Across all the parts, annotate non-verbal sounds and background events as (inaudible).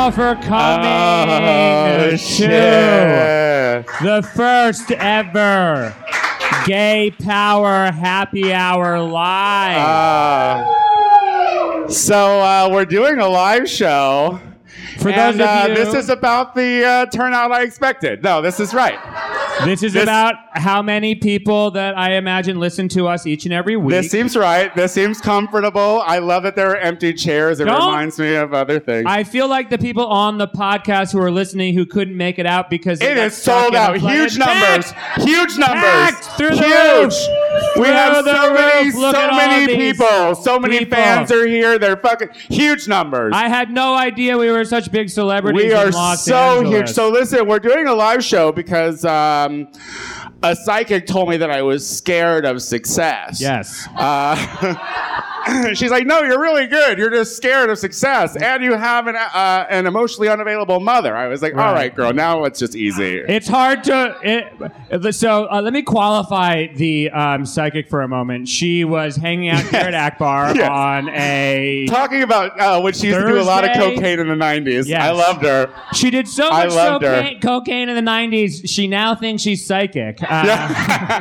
all for coming Oh, to shit. the first ever Gay Power Happy Hour Live. Uh, so uh, we're doing a live show. for those and of uh, you, this is about the uh, turnout I expected. No, this is right. This is this- about how many people that I imagine listen to us each and every week. This seems right. This seems comfortable. I love that there are empty chairs. It Don't- reminds me of other things. I feel like the people on the podcast who are listening who couldn't make it out because they it got is stuck sold in a out. plane. Huge numbers. Packed! Huge numbers. Packed through the Huge. roof. We Through have the so many, roof. Look so at all many these people. So many people. fans are here. They're fucking huge numbers. I had no idea we were such big celebrities. we are in Los so Angeles. huge. So listen, we're doing a live show because uh, um, a psychic told me that I was scared of success. yes. Uh, (laughs) (laughs) she's like, no, you're really good. You're just scared of success, and you have an uh, an emotionally unavailable mother. I was like, all Right. right, girl, now it's just easy. It's hard to. It, so uh, let me qualify the um, psychic for a moment. She was hanging out here at (laughs) Akbar Yes. on a. Talking about uh, when she used to do a lot of cocaine in the '90s. Yes. I loved her. She did so much cocaine, cocaine in the '90s. She now thinks she's psychic. Uh,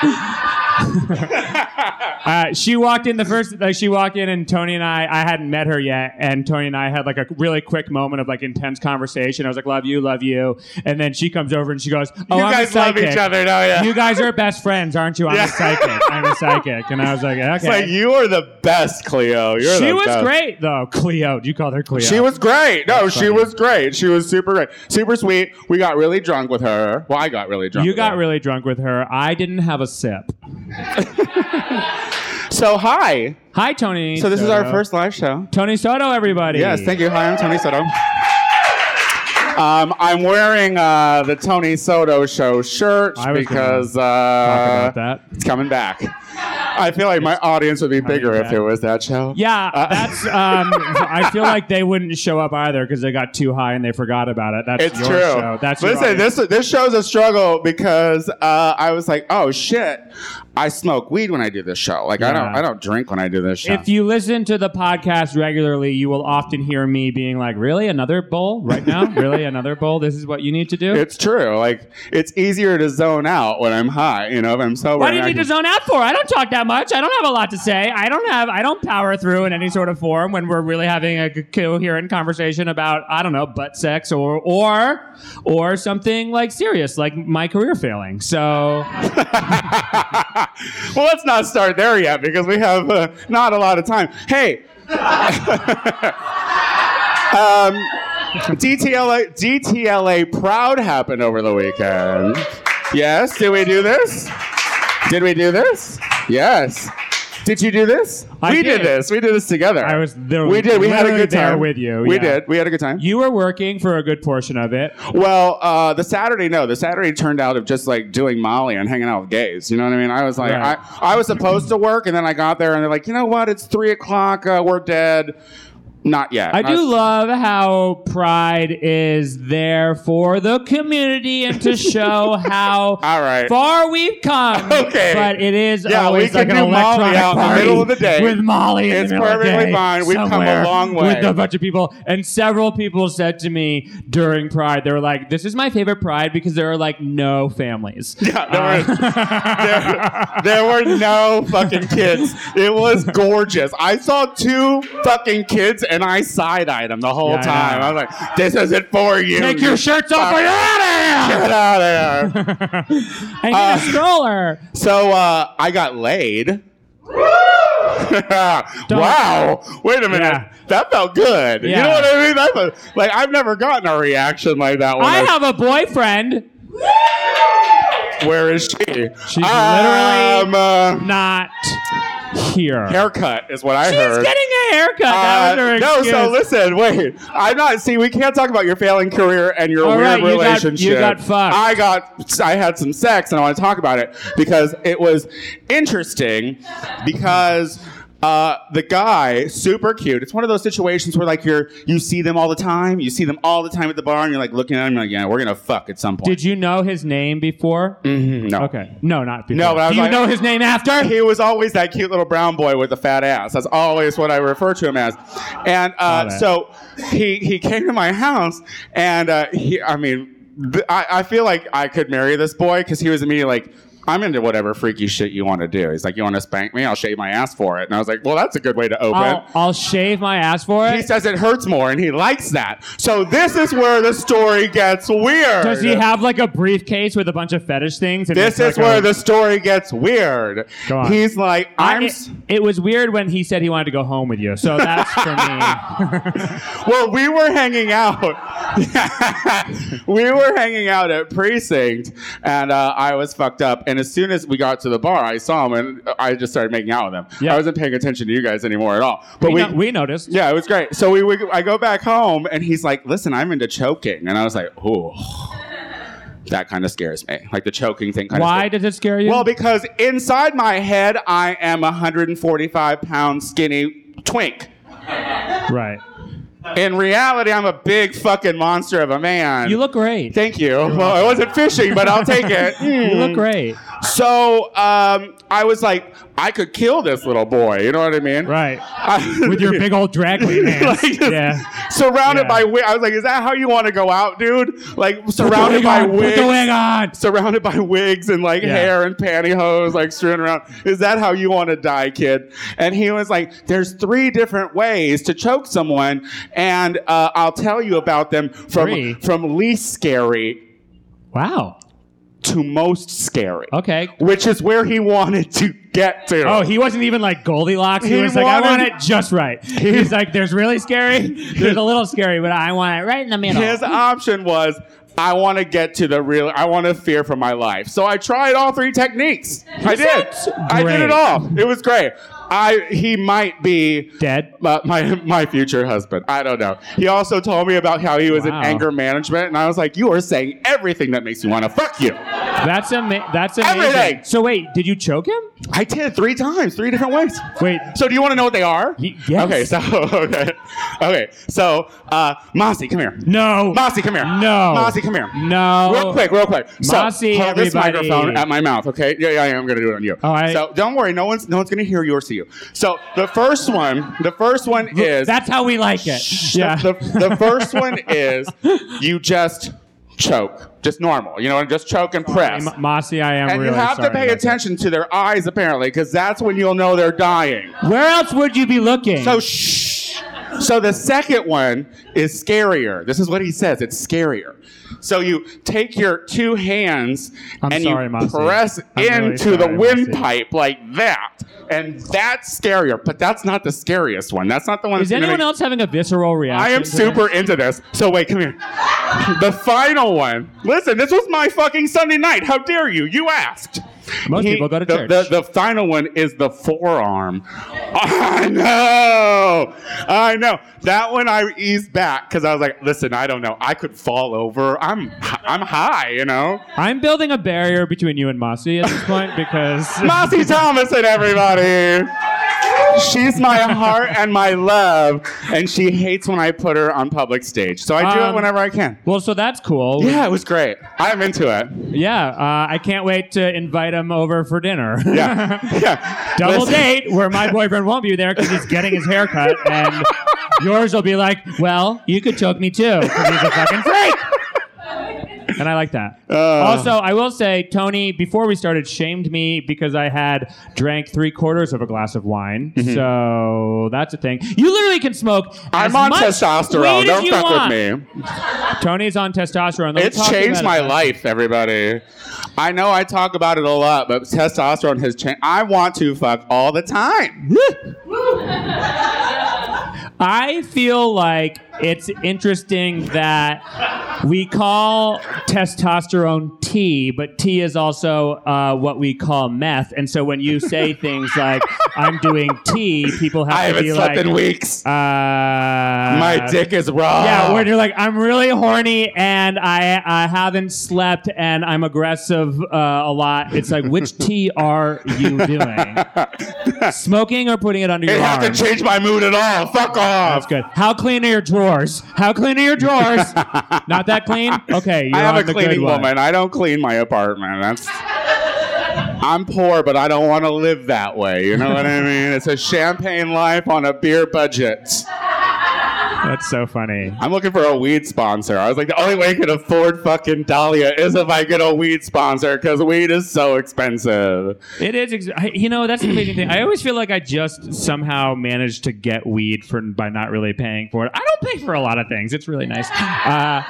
(laughs) (laughs) uh, she walked in the first. Like she walked in, and Tony and I. I hadn't met her yet, and Tony and I had like a really quick moment of like intense conversation. I was like, "Love you, love you," and then she comes over and she goes, "Oh, you I'm a guys love each other, don't you? You guys are best friends, aren't you? I'm Yeah. a psychic. I'm a psychic." And I was like, "Okay." It's like you are the best, Cleo. You're she was best. great though. Cleo, you called her Cleo. She was great. No, That's she funny. was great. She was super great. Super sweet. We got really drunk with her. Well, I got really drunk. You got her. really drunk with her. I didn't have a sip. (laughs) So, hi. Hi, Tony. So, this is our first live show. Tony Soto, everybody. Yes, thank you. Hi, I'm Tony Soto. Um, I'm wearing uh, the Tony Soto Show shirt I was gonna because Talk uh, about that. it's coming back. I feel like my audience would be bigger if it was that show. Yeah, Uh, (laughs) that's. Um, I feel like they wouldn't show up either because they got too high and they forgot about it. That's It's your true. show. That's your Listen, audience. this this show's a struggle because uh, I was like, oh shit, I smoke weed when I do this show. Like I don't Yeah. I don't drink when I do this show. If you listen to the podcast regularly, you will often hear me being like, "Really, another bowl right now? (laughs) really, another bowl? This is what you need to do." it's true. Like it's easier to zone out when I'm high. You know, if I'm sober. What do you and I need to can- zone out for? I don't talk that much. I don't have a lot to say. I don't have. I don't power through in any sort of form when we're really having a coherent conversation about I don't know butt sex or or or something like serious, like my career failing. So (laughs) well, let's not start there yet because we have uh, not a lot of time. Hey. (laughs) um, DTLA, DTLA Proud happened over the weekend. Yes, did we do this? Did we do this? Yes. Did you do this? I we did. did. this. We did this together. I was there- We did. We had a good time with you, We yeah. did. We had a good time. you were working for a good portion of it. Well, uh, the Saturday, no, the Saturday turned out of just like doing Molly and hanging out with gays. You know what I mean? I was like, Right. I, I was supposed to work, and then I got there, and they're like, you know what? It's three o'clock. Uh, we're dead. Not yet. I was- do love how Pride is there for the community and to show (laughs) how All right. far we've come. (laughs) Okay. But it is Yeah, always we like an Molly out in the party middle of the day. with Molly. in It's the middle of the perfectly fine. We've come a long way. With a bunch of people, and several people said to me during Pride, they were like, "This is my favorite Pride because there are like no families." (laughs) Yeah, there, Uh, were, there, there were no fucking kids. It was gorgeous. I saw two fucking kids, and I side eyed him the whole Yeah, time. know. I was like, "This isn't for you." Take your shirts off, out Get out of here. of here. (laughs) I need Uh, a stroller. So uh, I got laid. (laughs) wow! Wait a minute. Yeah. That felt good. You know what I mean? That felt, like I've never gotten a reaction like that one. I have a boyfriend. Where is she? She's literally um, uh, not here. haircut is what I heard. She's heard. getting a haircut. that was her Uh, no, so listen, wait. I'm not. See, we can't talk about your failing career and your All weird right, you got- you got fucked. I got. I had some sex, and I want to talk about it because it was interesting. Because Uh, the guy, super cute. It's one of those situations where like you're you see them all the time. You see them all the time at the bar, and you're like looking at them like, yeah, we're gonna fuck at some point. Did you know his name before? Mhm, no. Okay. No, not before. No, but I was Do you like- know his name after? He was always that cute little brown boy with a fat ass. That's always what I refer to him as. And uh, so he he came to my house, and uh, he, I mean, th- I, I feel like I could marry this boy because he was immediately like. I'm into whatever freaky shit you want to do. He's like, you want to spank me? I'll shave my ass for it. And I was like, well, that's a good way to open. I'll, I'll shave my ass for it. He says it hurts more, and he likes that. So this is where the story gets weird. Does he have like a briefcase with a bunch of fetish things? and This is like where a- the story gets weird. Go on. He's like, I- I'm. it, it was weird when he said he wanted to go home with you. So that's for me. (laughs) Well, we were hanging out. (laughs) we were hanging out at precinct, and uh, I was fucked up. And as soon as we got to the bar, I saw him, and I just started making out with him. Yeah. I wasn't paying attention to you guys anymore at all. But we, we, no- we noticed. yeah, it was great. So we, we, I go back home, and he's like, "Listen, I'm into choking," and I was like, "Ooh." (sighs) That kind of scares me. Like the choking thing kind of Why does it scare you? Well, because inside my head, I am a 145 pound skinny twink. right. In reality, I'm a big fucking monster of a man. You look great. Thank you. Well, I wasn't fishing, but I'll take it. (laughs) You look hmm. great. So um, I was like, I could kill this little boy. You know what I mean? Right. I- With your big old drag queen (laughs) hands. Like, yeah. Surrounded Yeah. by wi- I was like, is that how you want to go out, dude? Like surrounded by on, Put wigs. the wig on. surrounded by wigs and like Yeah. hair and pantyhose like strewn around. Is that how you want to die, kid? And he was like, "There's three different ways to choke someone, and uh, I'll tell you about them from Three? from least scary Wow. To most scary." Okay. Which is where he wanted to get to. Oh, he wasn't even like Goldilocks. He, He was like, I want it just right. (laughs) He, He's like, there's really scary, there's a little scary, but I want it right in the middle. His option was, I want to get to the real. I want to fear for my life. So I tried all three techniques. I did. That's I did it all. It was great. I he might be Dead. my, my my future husband. I don't know. He also told me about how he was Wow. in anger management, and I was like, "You are saying everything that makes me want to fuck you." That's ama- That's amazing. Everything. So wait, did you choke him? I did three times, three different ways. Wait. So do you want to know what they are? Y- yes. Okay. So (laughs) okay. Okay. So uh, Mossy, come here. No. Mossy, come here. No. Mossy, come here. No. Real quick, real quick. So Mossy, hold this microphone at my mouth, okay? Yeah, yeah, yeah, I'm gonna do it on you. All right. So don't worry, no one's no one's gonna hear you or see you. So the first one, the first one is That's how we like it. Yeah. the, the first one is you just choke, just normal. You know, just choke and press. M- Mossy, I am And really you have to sorry pay about attention to their eyes, apparently, because that's when you'll know they're dying. Where else would you be looking? So shh. So the second one is scarier. This is what he says. It's scarier. So you take your two hands I'm and sorry, you Mossy. press I'm really into the sorry, windpipe like that, and that's scarier. But that's not the scariest one. That's not the one. Is anyone make- else having a visceral reaction? I am super into this. So wait, come here. the final one. Listen, this was my fucking Sunday night. How dare you? You asked. Most people go to the, church. The, the final one is the forearm. (laughs) I know. I know. That one I eased back because I was like, listen, I don't know. I could fall over. I'm I'm high, you know. I'm building a barrier between you and Mossy at this point because Mossy Thomas and everybody. She's my heart and my love, and she hates when I put her on public stage. So I do it Um, whenever I can. Well, so that's cool. Yeah, it was great. I'm into it. Yeah, uh, I can't wait to invite him over for dinner. Yeah. Yeah. (laughs) Double Listen- date where my boyfriend won't be there because he's getting his hair cut, and yours will be like, well, you could choke me too because he's a fucking freak. And I like that. Uh. also, I will say, Tony, before we started, shamed me because I had drank three quarters of a glass of wine. So that's a thing. You literally can smoke. Mm-hmm. I'm on testosterone. Don't fuck want. with me. Tony's on testosterone. Let me It's changed my it. life, everybody. I know I talk about it a lot, but testosterone has changed. I want to fuck all the time. (laughs) I feel like it's interesting that we call testosterone T, but T is also uh, what we call meth. And so when you say (laughs) things like "I'm doing T," people have I to haven't be slept like, in weeks. uh, My dick is raw. Yeah, when you're like, I'm really horny and I I haven't slept and I'm aggressive uh, a lot. It's like, which T are you doing? (laughs) Smoking or putting it under your arm? it your have arm? to change my mood at all. Fuck off. That's good. How clean are your drawers? How clean are your drawers? (laughs) Not that clean. Okay, you're I have on a the cleaning good one. woman. I don't clean my apartment. That's. I'm poor, but I don't want to live that way. You know what I mean? It's a champagne life on a beer budget. That's so funny. I'm looking for a weed sponsor. I was like, the only way I can afford fucking Dahlia is if I get a weed sponsor because weed is so expensive. It is, ex- I- you know, that's the amazing thing. I always feel like I just somehow managed to get weed for by not really paying for it. I don't pay for a lot of things. It's really nice. Uh,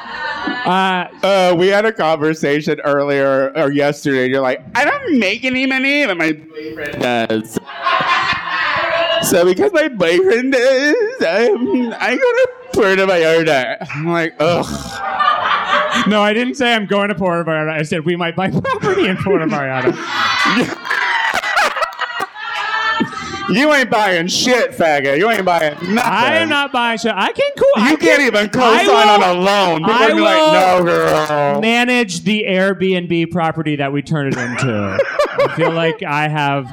uh, Uh, we had a conversation earlier or yesterday. You're like, I don't make any money, but my boyfriend does. So because my boyfriend does, um, I go to Puerto Vallarta. I'm like, ugh. no, I didn't say I'm going to Puerto Vallarta. I said we might buy (laughs) property in Puerto Vallarta. (laughs) You ain't buying shit, faggot. You ain't buying nothing. I am not buying shit. I can cool. I You can can't even I co-sign will- on a loan. People I like, no, girl. manage the Airbnb property that we turn it into. (laughs) I feel like I have.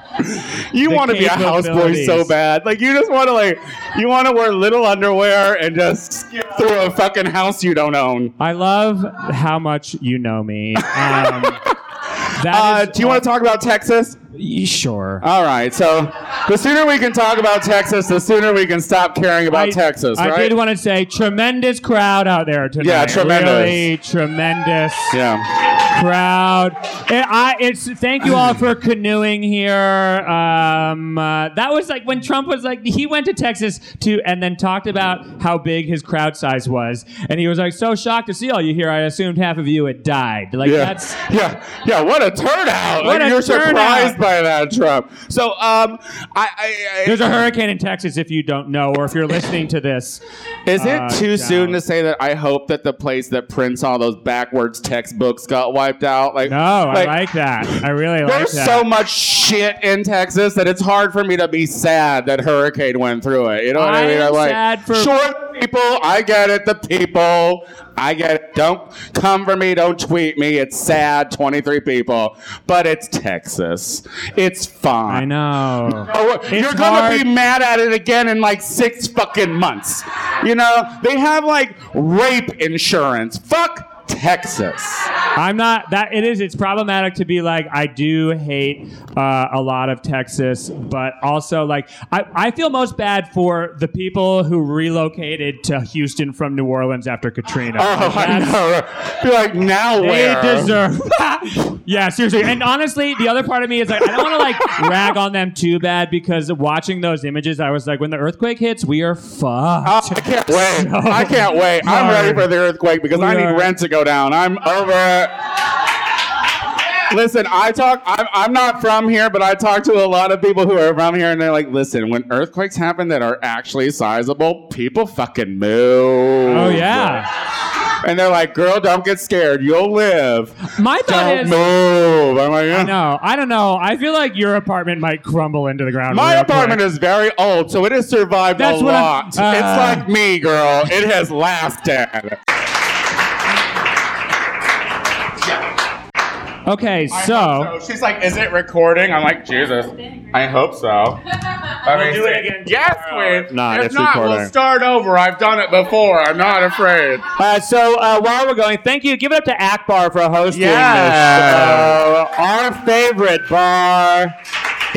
You want to be a houseboy so bad. Like you just want to like you want to wear little underwear and just skip through a fucking house you don't own. I love how much you know me. Um, (laughs) that Uh, is- do you want to talk about Texas? Sure. All right. So the sooner we can talk about Texas, the sooner we can stop caring about I, Texas, I right? did want to say tremendous crowd out there tonight. Yeah, tremendous. Really tremendous yeah. crowd. It, I, it's thank you all for canoeing here. Um, uh, that was like when Trump was like he went to Texas to and then talked about how big his crowd size was, and he was like so shocked to see all you here. I assumed half of you had died. Like Yeah. that's yeah, yeah. What a turnout! What Like, a you're turnout. surprised by that, Trump. So, um, I, I, I there's a hurricane in Texas if you don't know, or if you're listening to this. Is it Uh, too soon to say that I hope that the place that prints all those backwards textbooks got wiped out? Like, No, I like that. I really like that. There's so much shit in Texas that it's hard for me to be sad that hurricane went through it. You know what I, I mean? I'm like, sad for- sure, people. I get it. The people. I get it. Don't come for me. Don't tweet me. It's sad. 23 people, but it's Texas. It's fine. I know. Oh, you're gonna be mad at it again in like six fucking months. You know, they have like rape insurance. Fuck Texas. I'm not that it is it's problematic to be like I do hate uh, a lot of Texas but also like I, I feel most bad for the people who relocated to Houston from New Orleans after Katrina. Oh, Like, I know. Be like, now They where? deserve. (laughs) yeah, seriously. And honestly, the other part of me is like, I don't want to like rag on them too bad because watching those images, I was like, when the earthquake hits, we are fucked. Oh, I can't (laughs) wait. I can't wait. I'm ready for the earthquake because I need are- rent to go down. I'm over it. Listen, I talk. I'm, I'm not from here, but I talk to a lot of people who are from here, and they're like, "Listen, when earthquakes happen that are actually sizable, people fucking move." Oh yeah. And they're like, "Girl, don't get scared. You'll live. My thought Don't is. move." I'm like, yeah. No, I don't know. I feel like your apartment might crumble into the ground. My real apartment quick. is very old, so it has survived That's a what I'm- lot. uh. it's like me, girl. It has lasted. Okay, I so hope so. she's like, "Is it recording?" I'm like, "Jesus, I hope so." Let me do it again Yes, tomorrow. queen. No, if it's not, recording. we'll start over. I've done it before. I'm not afraid. uh, so uh, while we're going, thank you. Give it up to Akbar for hosting Yeah. this. Uh, our favorite bar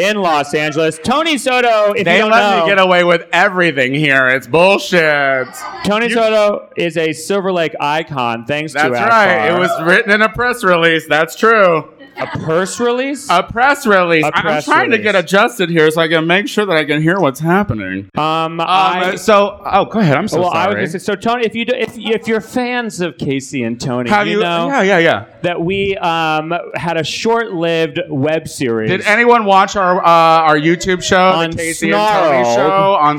in Los Angeles. Tony Soto, if They you don't let know, me get away with everything here. It's bullshit. Tony Soto is a Silver Lake icon. Thanks That's to That's right. It was written in a press release. That's true. A purse release? A press release. I'm press trying to get adjusted here so I can make sure that I can hear what's happening. Um, Um, I, so, oh, go ahead. I'm so well, I was sorry. so Tony, if you do, if if you're fans of Casey and Tony, Have you? know yeah, yeah, yeah. that we um had a short-lived web series. Did anyone watch our uh, our YouTube show, On the Casey and Tony show on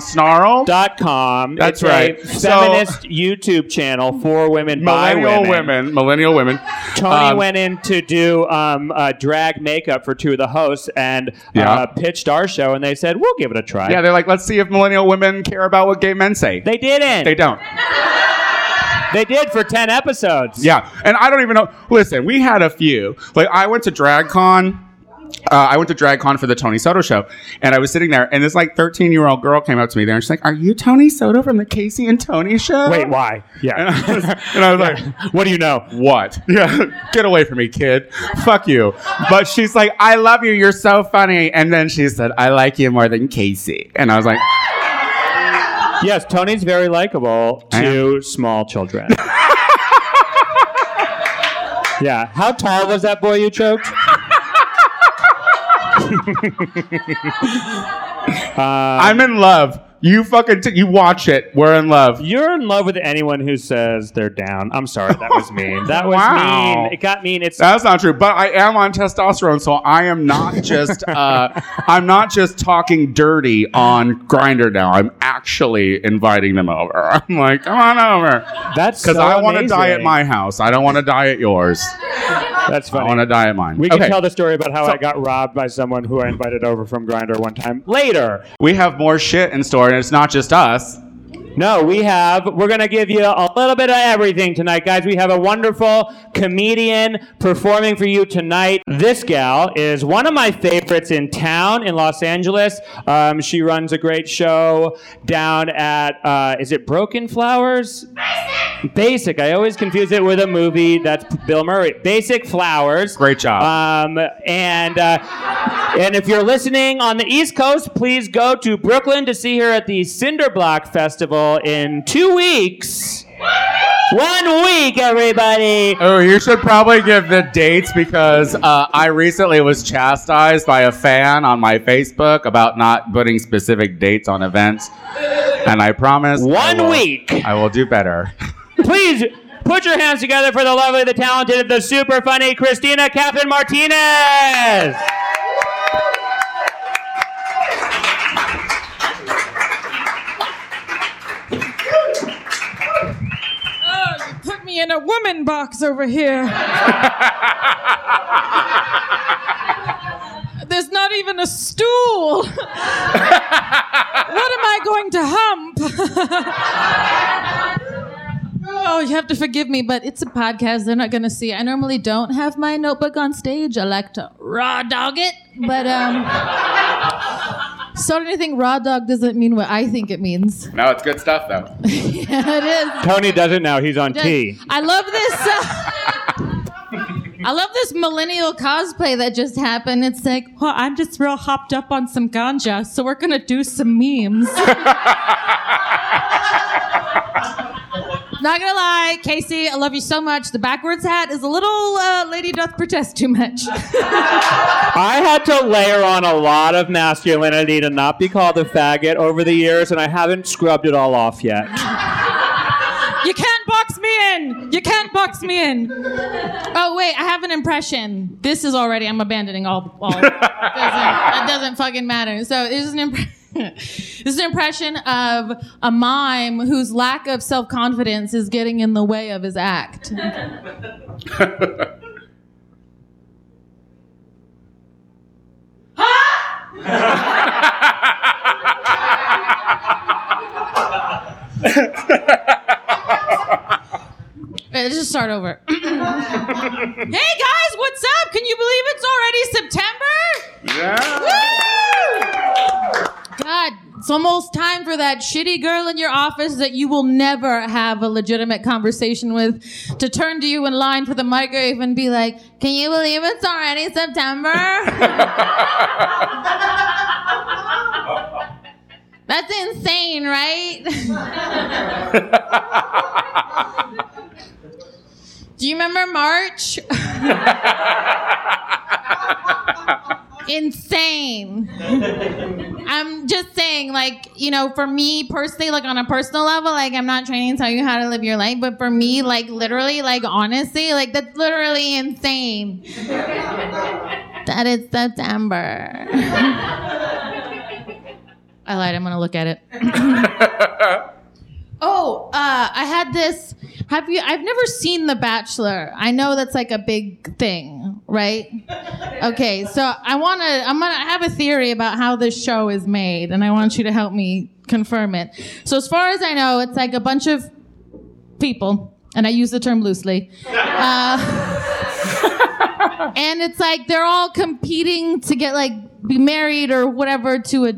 snarl.com? That's it's right. A So- feminist YouTube channel for women by Millennial women. women. Millennial women. Tony Um, went in to do um, uh, drag makeup for two of the hosts and Yeah. uh, pitched our show, and they said we'll give it a try. Yeah, they're like, let's see if millennial women care about what gay men say. they didn't. They don't. They did for ten episodes. Yeah, and I don't even know. Listen, we had a few. Like I went to DragCon. Uh, I went to DragCon for the Tony Soto show, and I was sitting there, and this like 13 year old girl came up to me there, and she's like, "Are you Tony Soto from the Casey and Tony show?" Wait, why? And Yeah. I was, and I was like, (laughs) what do you know? "What? (laughs) Yeah, get away from me, kid. Fuck you." But she's like, "I love you. You're so funny." And then she said, "I like you more than Casey," and I was like, Yes, Tony's very likable to small children. (laughs) yeah. How tall was that boy you choked? (laughs) Uh, "I'm in love." You fucking t- you watch it. We're in love. You're in love with anyone who says they're down. I'm sorry, that was mean. That was Wow. mean. It got mean. It's That's not true, but I am on testosterone, so I am not just uh, (laughs) I'm not just talking dirty on Grindr now. I'm actually inviting them over. (laughs) I'm like, come on over, that's because so I want to die at amazing. my house. I don't want to die at yours. That's I funny. want to die at mine. we can okay, tell the story about how I got robbed by someone who I invited over from Grindr one time later. we have more shit in store, and it's not just us. No, we have. We're going to give you a little bit of everything tonight, guys. We have a wonderful comedian performing for you tonight. This gal is one of my favorites in town in Los Angeles. Um, she runs a great show down at, uh, is it Broken Flowers? Basic. I always confuse it with a movie. That's Bill Murray. Basic Flowers. Great job. Um, and uh, and if you're listening on the East Coast, please go to Brooklyn to see her at the Cinderblock Festival in two weeks. One week, everybody. Oh, you should probably give the dates because uh, I recently was chastised by a fan on my Facebook about not putting specific dates on events, and I promise I One will- week. I will do better. (laughs) Please put your hands together for the lovely, the talented, the super funny Christina Catherine Martinez. Oh, you put me in a woman box over here. (laughs) There's not even a stool. (laughs) what am I going to hump? (laughs) oh, you have to forgive me, but it's a podcast. They're not going to see. I normally don't have my notebook on stage. I like to raw dog it, but um. So anything raw dog doesn't mean what I think it means. (laughs) No, it's good stuff though. yeah, it is. Tony does it now. He's on Just- T. I love this. Uh, (laughs) I love this millennial cosplay that just happened. It's like, well, I'm just real hopped up on some ganja, so we're gonna do some memes. (laughs) Not gonna lie, Casey, I love you so much. The backwards hat is a little uh, lady doth protest too much. (laughs) I had to layer on a lot of masculinity to not be called a faggot over the years, and I haven't scrubbed it all off yet. (laughs) you can't box me in. You can't box me in. Oh wait, I have an impression. This is already. I'm abandoning all. all (laughs) doesn't, it doesn't fucking matter. So this is an impression. (laughs) This is an impression of a mime whose lack of self confidence is getting in the way of his act. Wait, (laughs) let's just start over. (clears throat) hey guys, what's up? Can you believe it's already September? Yeah. Almost time for that shitty girl in your office that you will never have a legitimate conversation with to turn to you in line for the microwave and be like, Can you believe it's already September? (laughs) That's insane, right? (laughs) Do you remember March? (laughs) insane. I'm just saying, like, you know, for me personally, like on a personal level, like I'm not trying to tell you how to live your life, but for me, like literally, like honestly, like that's literally insane. that is September. (laughs) I lied. I'm gonna look at it. (laughs) oh, uh, I had this. Have you? I've never seen The Bachelor. I know that's like a big thing, right? (laughs) Okay, so I want to. I'm gonna have a theory about how this show is made, and I want you to help me confirm it. So, as far as I know, it's like a bunch of people, and I use the term loosely. (laughs) Uh, and it's like they're all competing to get like be married or whatever to a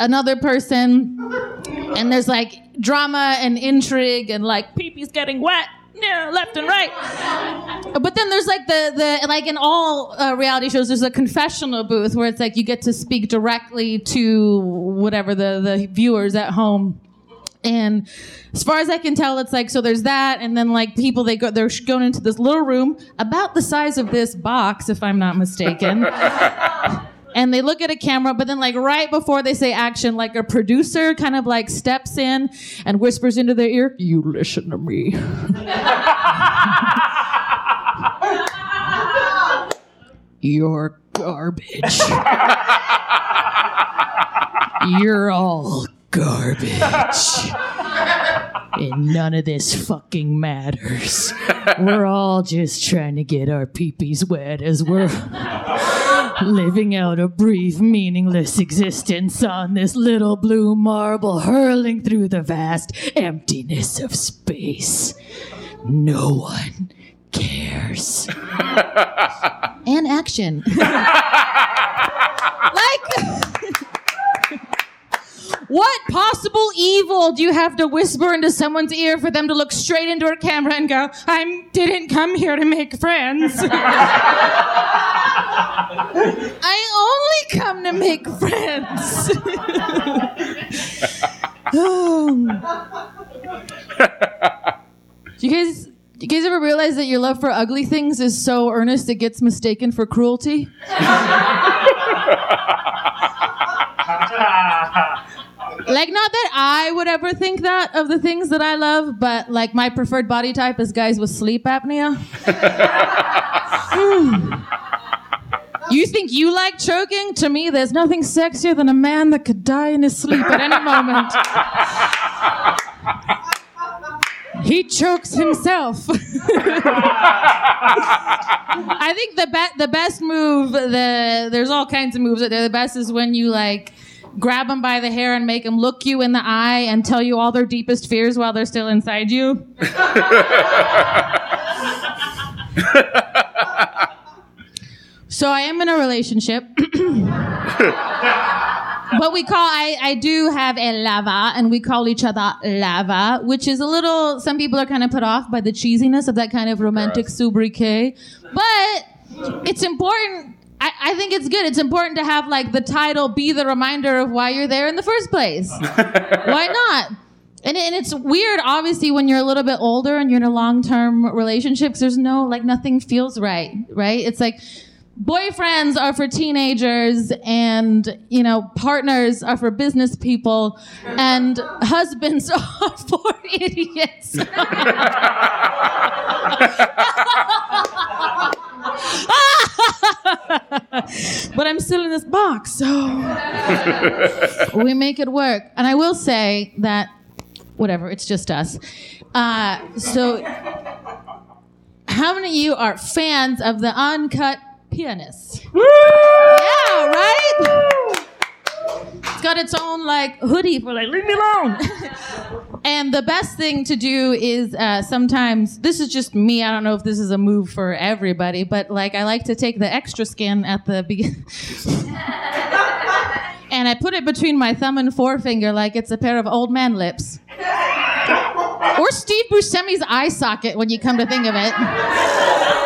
another person and there's like drama and intrigue and like pee-pee's getting wet yeah, left and right. But then there's like the the like in all uh, reality shows, there's a confessional booth where it's like you get to speak directly to whatever the the viewers at home. And as far as I can tell, it's like so. There's that, and then like people they go they're going into this little room about the size of this box, if I'm not mistaken. (laughs) and they look at a camera, but then like right before they say action, like a producer kind of like steps in and whispers into their ear, "You listen to me." (laughs) You're garbage. You're all garbage. And none of this fucking matters. We're all just trying to get our peepees wet as we're living out a brief, meaningless existence on this little blue marble hurling through the vast emptiness of space. No one cares. (laughs) and action. (laughs) like. (laughs) What possible evil do you have to whisper into someone's ear for them to look straight into a camera and go, I didn't come here to make friends? (laughs) I only come to make friends. (laughs) Um. do you guys do you guys ever realize that your love for ugly things is so earnest it gets mistaken for cruelty? (laughs) like not that I would ever think that of the things that I love, but like my preferred body type is guys with sleep apnea. Hmm. You think you like choking? To me, there's nothing sexier than a man that could die in his sleep at any moment. He chokes himself. (laughs) I think the be- the best move, the there's all kinds of moves out there. The best is when you like grab them by the hair and make them look you in the eye and tell you all their deepest fears while they're still inside you. (laughs) so I am in a relationship. (laughs) but we call I, I do have a lava and we call each other lava which is a little some people are kind of put off by the cheesiness of that kind of romantic sobriquet but it's important I, I think it's good. It's important to have like the title be the reminder of why you're there in the first place. (laughs) Why not? And, it- and it's weird obviously when you're a little bit older and you're in a long-term relationship 'cause there's no like nothing feels right right? It's like boyfriends are for teenagers and you know partners are for business people and husbands (laughs) are for idiots (laughs) but i'm still in this box so. We make it work. And i will say that whatever it's just us. Uh, so how many of you are fans of the uncut pianist yeah, right? Got its own like hoodie for like, leave me alone. (laughs) and the best thing to do is uh, sometimes, this is just me, I don't know if this is a move for everybody, but like I like to take the extra skin at the beginning. (laughs) and I put it between my thumb and forefinger like it's a pair of old man lips. Or Steve Buscemi's eye socket when you come to think of it.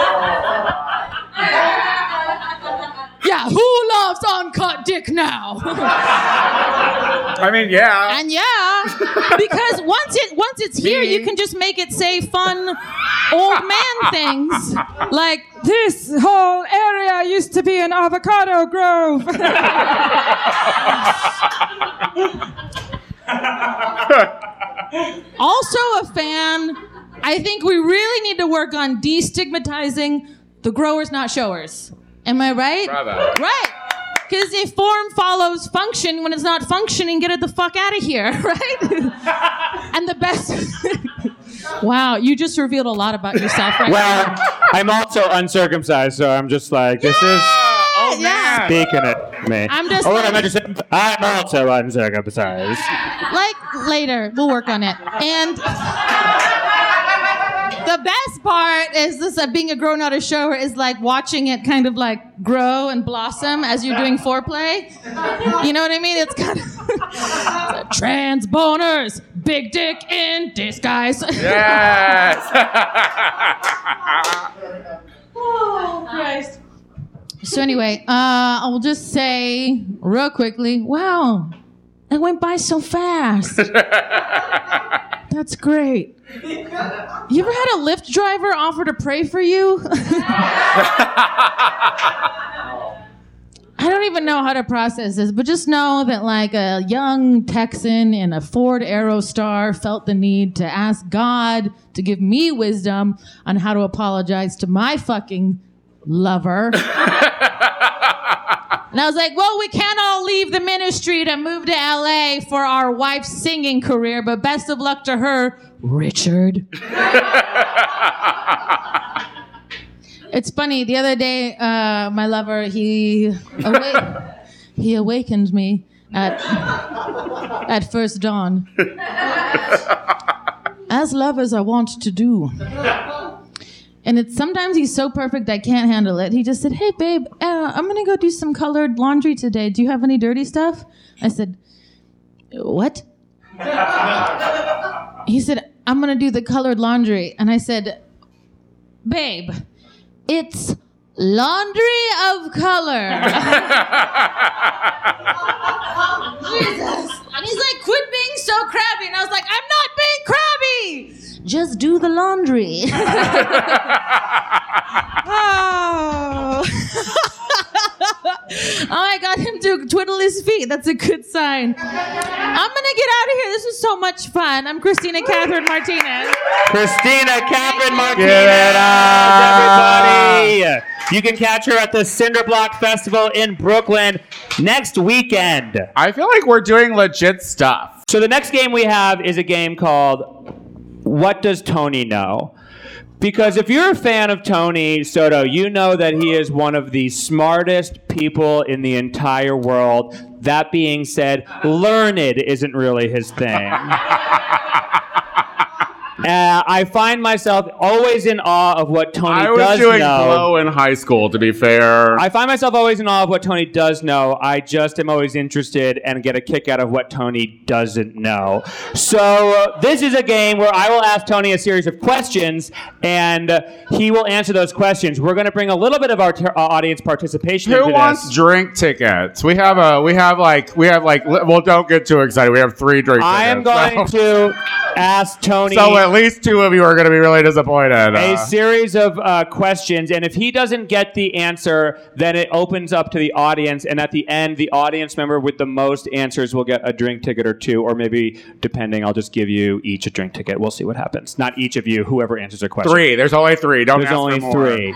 Yeah, who loves uncut dick now? (laughs) I mean, yeah. and yeah, because once it once it's here, you can just make it say fun old man (laughs) things like this whole area used to be an avocado grove. (laughs) also a fan. I think we really need to work on destigmatizing the growers, not showers. Am I right? Bravo. Right. Because if form follows function, when it's not functioning, get it the fuck out of here, (laughs) right? (laughs) and the best. (laughs) wow, you just revealed a lot about yourself right Well, I'm also uncircumcised, so I'm just like, this is Oh, yeah. speaking at me. I'm just Oh, like- I meant to say, I'm also uncircumcised. like later we'll work on it and the best part is this uh, being a grown out of shower is like watching it kind of like grow and blossom as you're doing foreplay. You know what i mean? It's kind of (laughs) trans boners big dick in disguise. Yes. (laughs) oh christ. So anyway uh i'll just say real quickly wow it went by so fast (laughs) That's great. You ever had a Lyft driver offer to pray for you? (laughs) I don't even know how to process this, but just know that like a young Texan in a Ford Aerostar felt the need to ask God to give me wisdom on how to apologize to my fucking lover. (laughs) And I was like, well, we can't all leave the ministry to move to LA for our wife's singing career, but best of luck to her, Richard. (laughs) it's funny. The other day, uh, my lover, he, awa- he awakened me at, at first dawn. (laughs) As lovers are wont to do. And it's sometimes he's so perfect I can't handle it. He just said, "Hey, babe, uh, I'm gonna go do some colored laundry today. Do you have any dirty stuff?" I said, "What?" (laughs) he said, "I'm gonna do the colored laundry," and I said, "Babe, it's laundry of color." (laughs) Jesus. And he's like, quit being so crabby. And I was like, I'm not being crabby. Just do the laundry. (laughs) oh. (laughs) oh, I got him to twiddle his feet. That's a good sign. I'm going to get out of here. This was so much fun. I'm Christina Catherine Martinez. Christina Catherine Martinez, Give it up. everybody. You can catch her at the Cinderblock Festival in Brooklyn next weekend. I feel like we're doing legit stuff. So the next game we have is a game called What Does Tony Know? Because if you're a fan of Tony Soto, you know that he is one of the smartest people in the entire world. That being said, learned isn't really his thing. (laughs) Uh, I find myself always in awe of what Tony does. I was does doing know. blow in high school, to be fair. I find myself always in awe of what Tony does know. I just am always interested and get a kick out of what Tony doesn't know. So uh, this is a game where I will ask Tony a series of questions, and uh, he will answer those questions. We're going to bring a little bit of our ter- uh, audience participation. Who into wants this. drink tickets? We have a, we have like, we have like, li- well, don't get too excited. We have three drink tickets. I am tickets. going to ask Tony. (laughs) So, so least two of you are going to be really disappointed. a series of uh, questions, and if he doesn't get the answer, then it opens up to the audience, and at the end, the audience member with the most answers will get a drink ticket or two, or maybe, depending, I'll just give you each a drink ticket. We'll see what happens. Not each of you, whoever answers a question. three. There's only three. Don't There's ask only for more. three.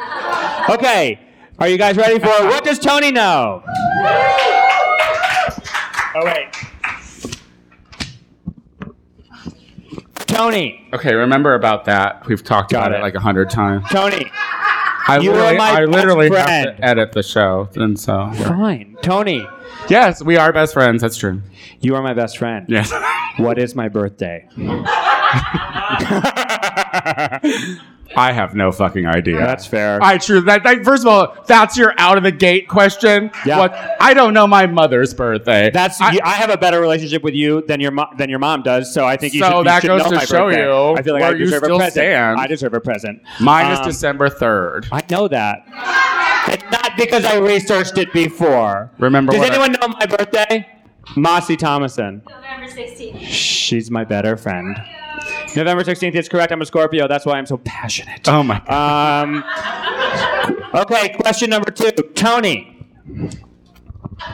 Okay, are you guys ready for what does Tony know? (laughs) Oh wait. Tony, Okay, remember about that. We've talked Got about it. it. like a hundred times. Tony. I You are literally, my I literally best have friend. to edit the show, and so Fine. Tony, yes, we are best friends. That's true. you are my best friend. Yes. (laughs) What is my birthday? (laughs) I have no fucking idea. That's fair. I true. That, that first of all, that's your out of the gate question. Yeah. What? I don't know my mother's birthday. That's I, I, have a better relationship with you than your mo- than your mom does, so I think you So should. you that should goes know to show birthday. you I feel like where I you deserve still a present. stand. I deserve a present. mine is Um, December third. I know that. It's not because I researched it before. Remember Does what I- anyone know my birthday? Mossy Thomason. November 16th. She's my better friend. November 16th is correct. I'm a Scorpio. That's why I'm so passionate. Oh my god. Um, okay, question number two. Tony,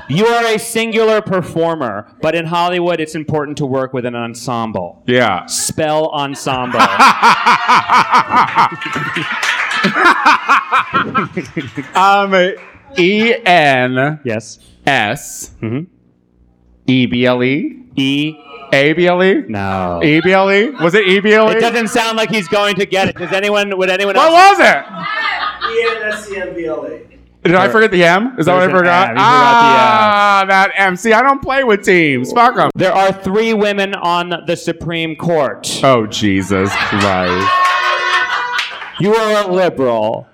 you are a singular performer, but in Hollywood, it's important to work with an ensemble. Yeah. Spell ensemble. (laughs) Um, E N yes. S Mhm. E B L E E. A B L E No. E B L E was it E B L E? It doesn't sound like he's going to get it. Does anyone? Would anyone What else? was it? E-N-S-C-M-B-L-A. Did I forget the M? Is that what I forgot? M. You forgot the M. ah, that M. See, I don't play with teams. Fuck them. There are three women on the Supreme Court. Oh Jesus Christ. You are a liberal.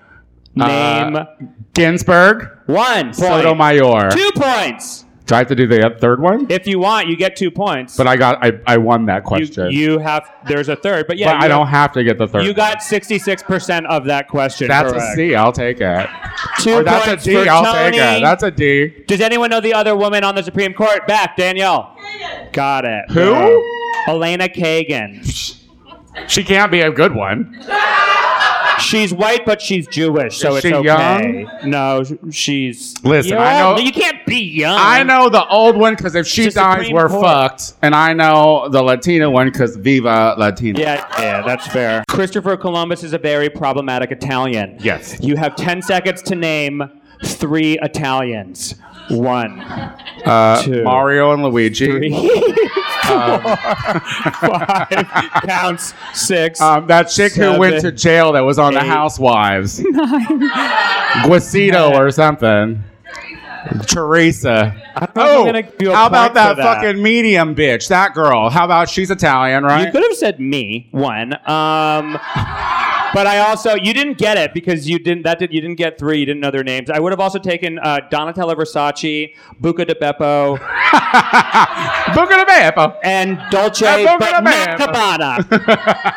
Name Uh, Ginsburg, one point. Sotomayor. Two points. Do I have to do the third one? If you want, you get two points. But I got, I, I won that question. you have. There's a third, but yeah, but I don't have- to get the third. You got 66% of that question. That's correct. a C. I'll take it. Two Or that's a points D. for I'll Tony. take it. That's a D. Does anyone know the other woman on the Supreme Court? Back, Danielle. Got it. Who? Elena Kagan. She can't be a good one. She's white, but she's Jewish, so Is it's she okay. young? No, she's. Listen. I know- You can't be young. I know the old one because if she It's the dies, Supreme we're Court. fucked. And I know the Latina one because Viva Latina. Yeah, yeah, that's fair. Christopher Columbus is a very problematic Italian. Yes. You have 10 seconds to name three Italians. One, (laughs) Uh, Two. Mario and Luigi. three, four, (laughs) (laughs) five, counts, six. Um, that chick who went to jail that was on the eight, Housewives. Guasito or something. Teresa. know gonna give you a how about that, that. fucking medium bitch? That girl. How about she's Italian, right? You could have said me one, um, but I also you didn't get it because you didn't that did you didn't get three. You didn't know their names. I would have also taken uh, Donatella Versace, Buca de Beppo, (laughs) Buca the Beppo. and Dolce Buca but de not. Gabbana.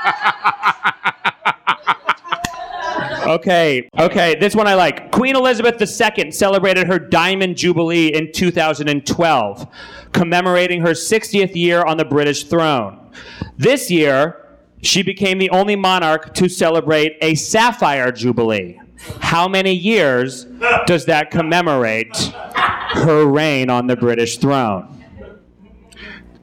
(laughs) okay, okay, this one I like. Queen Elizabeth II celebrated her Diamond Jubilee in 2012, commemorating her 60th year on the British throne. This year, she became the only monarch to celebrate a Sapphire Jubilee. How many years does that commemorate her reign on the British throne?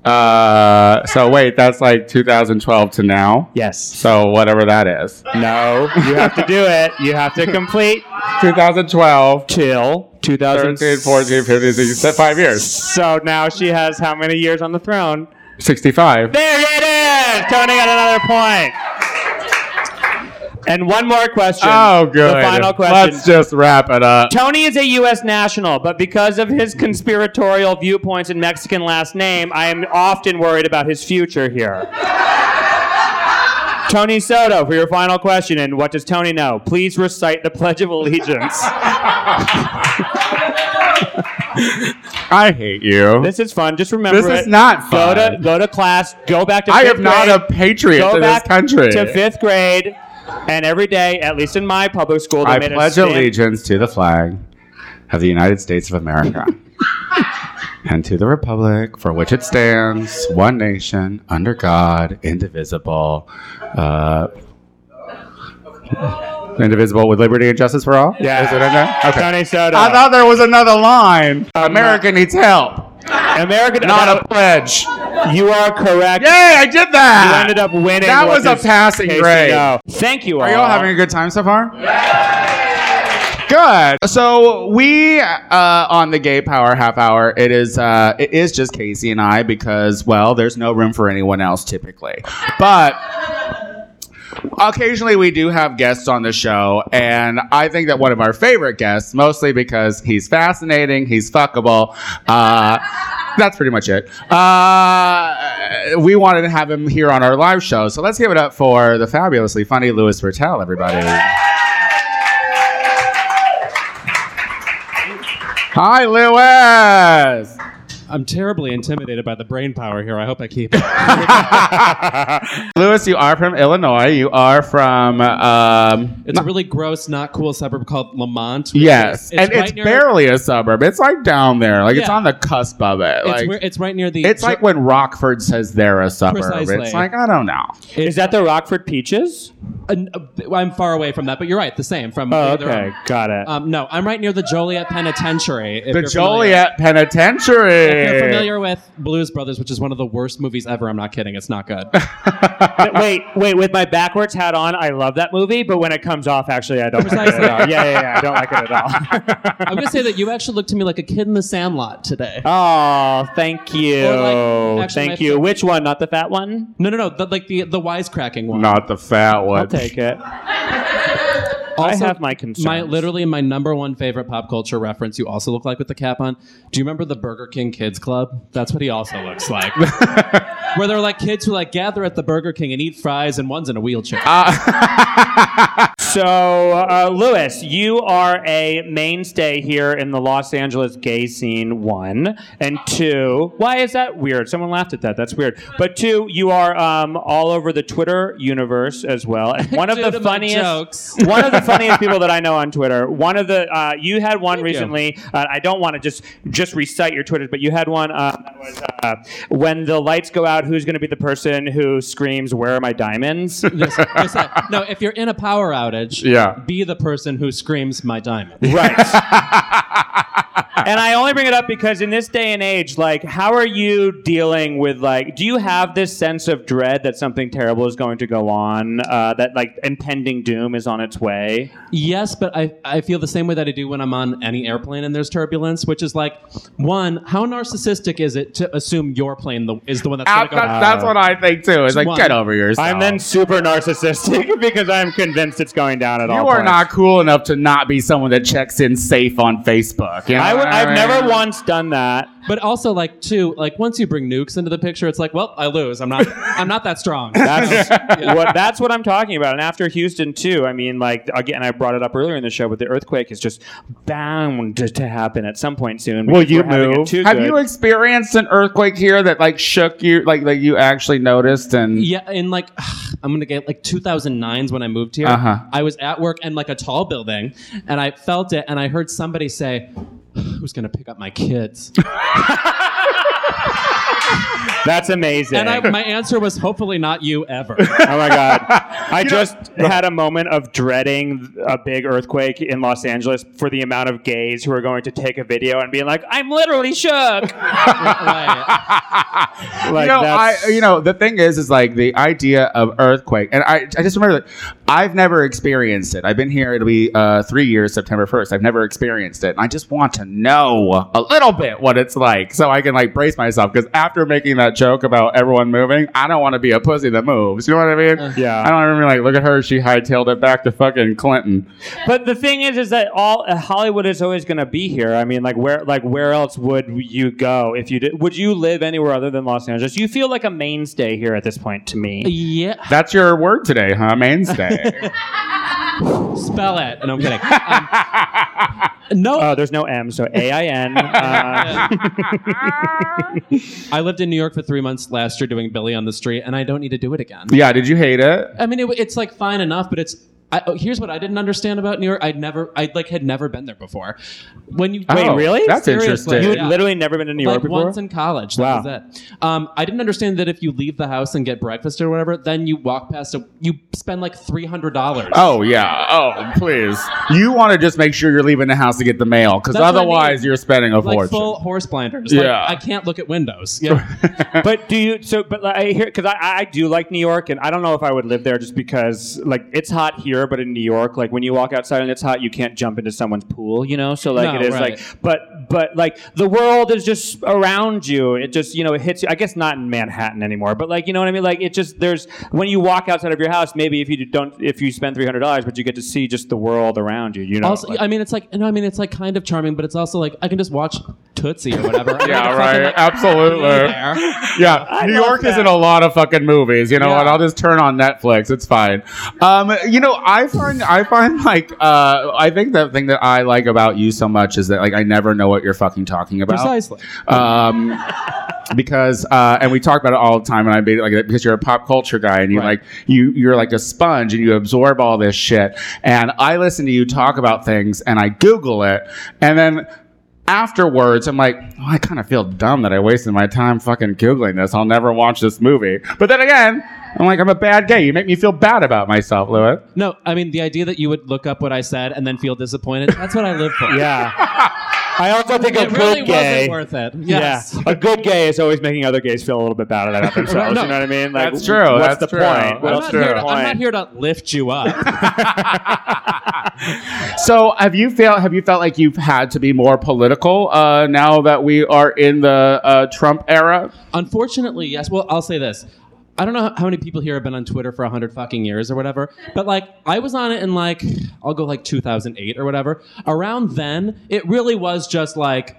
Uh, so wait, that's like 2012 to now. Yes. So whatever that is. No, you have to do it. You have to complete 2012, till 2000. 13, 14, 15, 16, five years. So now she has how many years on the throne? 65. There it is! Tony got another point. And one more question. Oh, good. The final question. Let's just wrap it up. Tony is a U.S. national, but because of his conspiratorial viewpoints and Mexican last name, I am often worried about his future here. Tony Soto, for your final question, and what does Tony know? Please recite the Pledge of Allegiance. (laughs) I hate you. This is fun. Just remember This it. is not fun. Go to go to class. Go back to. I fifth am not grade, a patriot Go to this back country. to fifth grade, and every day, at least in my public school, they I made pledge a stand- allegiance to the flag of the United States of America (laughs) and to the republic for which it stands, one nation, under God, indivisible, uh, indivisible with liberty and justice for all. Yeah. Is it in there? Okay. Tony Soto. I thought there was another line. America needs help, American. not a pledge. You are correct. Yay! I did that. You ended up winning. That was a passing grade. Thank you all. Are you all having a good time so far? Good. So we uh, on the Gay Power Half Hour, it is uh, it is just Casey and I because well, there's no room for anyone else typically, but. Occasionally, we do have guests on the show, and I think that one of our favorite guests, mostly because he's fascinating, he's fuckable. Uh, that's pretty much it. Uh, we wanted to have him here on our live show, so let's give it up for the fabulously funny Louis Virtel, everybody. Hi, Louis. I'm terribly intimidated by the brain power here. I hope I keep (laughs) it. (laughs) Lewis, you are from Illinois. You are from. Um, It's a really gross, not cool suburb called Lemont. yes, is- and right it's near- barely a suburb. It's like down there. Like it's on the cusp of it. It's, Like where, it's right near the. it's like when Rockford says they're a suburb. Precisely. It's like I don't know. Is that the Rockford Peaches? Uh, I'm far away from that, but you're right. The same from. Oh, okay, got it. Um, no, I'm right near the Joliet Penitentiary. The you're familiar. Joliet Penitentiary. If you're familiar with Blues Brothers, which is one of the worst movies ever, I'm not kidding. It's not good. (laughs) wait, wait. With my backwards hat on, I love that movie, but when it comes off, actually, I don't like it at all. Yeah, yeah, yeah. I don't like it at all. (laughs) I'm gonna say that you actually looked to me like a kid in the Sandlot today. oh, thank you. Or, like, actually, thank you. fr- Which one? Not the fat one? No, no, no. The, like the the wisecracking one. Not the fat one. I'll take it. (laughs) Also, I have my concerns. My literally my number one favorite pop culture reference. You also look like with the cap on. Do you remember the Burger King Kids Club? That's what he also looks like. (laughs) Where they're like kids who like gather at the Burger King and eat fries, and one's in a wheelchair. (laughs) So, uh, Lewis, you are a mainstay here in the Los Angeles gay scene, one. And two, why is that weird? Someone laughed at that. That's weird. But two, you are um, all over the Twitter universe as well. And (laughs) one of the funniest. jokes. one of the funniest people that I know on Twitter. One of the uh, you had one Thank recently. Uh, I don't want to just just recite your Twitter, but you had one uh, that was uh, when the lights go out. Who's going to be the person who screams, "Where are my diamonds?" (laughs) This- this- no, if you're in a power outage, Yeah. be the person who screams my diamond. Right. (laughs) and I only bring it up because in this day and age, like, how are you dealing with like? Do you have this sense of dread that something terrible is going to go on? Uh, that like impending doom is on its way. Yes, but I, I feel the same way that I do when I'm on any airplane and there's turbulence, which is like, one, how narcissistic is it to assume your plane the, is the one that's going Out- to go that- that's what I think too. It's like One. get over yourself. I'm then super narcissistic (laughs) because I'm convinced it's going down at all. You are points. not cool enough to not be someone that checks in safe on Facebook. You know I what w- I've mean? never once done that. But also, like, two, like, once you bring nukes into the picture, it's like, well, I lose. I'm not, I'm not that strong. That's (laughs) what that's what I'm talking about. And after Houston too, I mean, like again, I brought it up earlier in the show, but the earthquake is just bound to, to happen at some point soon. Will you we're having it move? too Have good. you experienced an earthquake here that like shook you, like that you actually noticed? And Yeah, in like (sighs) I'm gonna get like 2009's when I moved here. Uh-huh. I was at work in like a tall building, and I felt it, and I heard somebody say, "Who's gonna pick up my kids?" (laughs) That's amazing. And I, my answer was, "Hopefully not you ever." (laughs) oh my god! (laughs) I just had a moment of dreading a big earthquake in Los Angeles for the amount of gays who are going to take a video and being like, "I'm literally shook." (laughs) Right. Like you know, I, you know, the thing is, is like the idea of earthquake, and I, I just remember that I've never experienced it. I've been here; it'll be uh, three years, September first. I've never experienced it, and I just want to know a little bit what it's like, so I can like brace myself. Because after making that joke about everyone moving, I don't want to be a pussy that moves. You know what I mean? Yeah. I don't want to be like, look at her; she hightailed it back to fucking Clinton. But the thing is, is that all uh, Hollywood is always going to be here. I mean, like where, like where else would you go if you did? Would you live anywhere other than Los Angeles? You feel like a mainstay here at this point to me. yeah. That's your word today, huh? Mainstay. (laughs) Spell it. And I'm kidding. (laughs) Um, no, Oh, there's no M, so A I N. Uh, (laughs) I lived in New York for three months last year doing Billy on the Street, and I don't need to do it again. yeah. Did you hate it? I mean, it, it's like fine enough, but it's. I, oh, here's what I didn't understand about New York. I'd never, I like had never been there before. When you Wait, Oh, really? That's Seriously. interesting. you had Yeah. literally never been to New York like before. once in college. That Wow. was it. Um, I didn't understand that if you leave the house and get breakfast or whatever, then you walk past a, you spend like three hundred dollars. Oh yeah. Oh please. You want to just make sure you're leaving the house to get the mail, because That's what I otherwise mean. you're spending a like fortune. full horse blinders. Like, Yeah. I can't look at windows. Yeah. (laughs) but do you? So, but like, I hear because I, I do like New York, and I don't know if I would live there just because like it's hot here, but in New York, like when you walk outside and it's hot, you can't jump into someone's pool, you know. So like No, it is right. like, but but like the world is just around you. It just you know it hits you. I guess not in Manhattan anymore, but like you know what I mean. Like it just there's when you walk outside of your house, maybe if you don't if you spend three hundred dollars, but you get to see just the world around you. You know. Also, like- I mean, it's like no, I mean, it's like kind of charming, but it's also like I can just watch Tootsie or whatever. (laughs) Yeah, (laughs) right. fucking, like, Absolutely. be (laughs) there. Yeah, New York is that. in a lot of fucking movies. You know Yeah. what? I'll just turn on Netflix. It's fine. Um, you know, I find I find like uh, I think the thing that I like about you so much is that like I never know what you're fucking talking about. Precisely. Um, because uh, and we talk about it all the time, and I be like because you're a pop culture guy, and you Right. like you you're like a sponge, and you absorb all this shit. And I listen to you talk about things, and I Google it, and then. Afterwards, I'm like, oh, I kind of feel dumb that I wasted my time fucking googling this. I'll never watch this movie. But then again, I'm like, I'm a bad gay. You make me feel bad about myself, Louis. No, I mean the idea that you would look up what I said and then feel disappointed—that's what I live for. Yeah. (laughs) I also think a it good really gay. wasn't worth it. Yes. Yeah, a good gay is always making other gays feel a little bit bad about (laughs) themselves. No. You know what I mean? Like, That's true, What's that's the true. point? That's I'm What's not, the here to, I'm point? not here to lift you up. (laughs) So have you felt have you felt like you've had to be more political uh, now that we are in the uh, Trump era? Unfortunately, yes. Well, I'll say this. I don't know how many people here have been on Twitter for 100 fucking years or whatever, but like I was on it in like, I'll go like 2008 or whatever. Around then, it really was just like,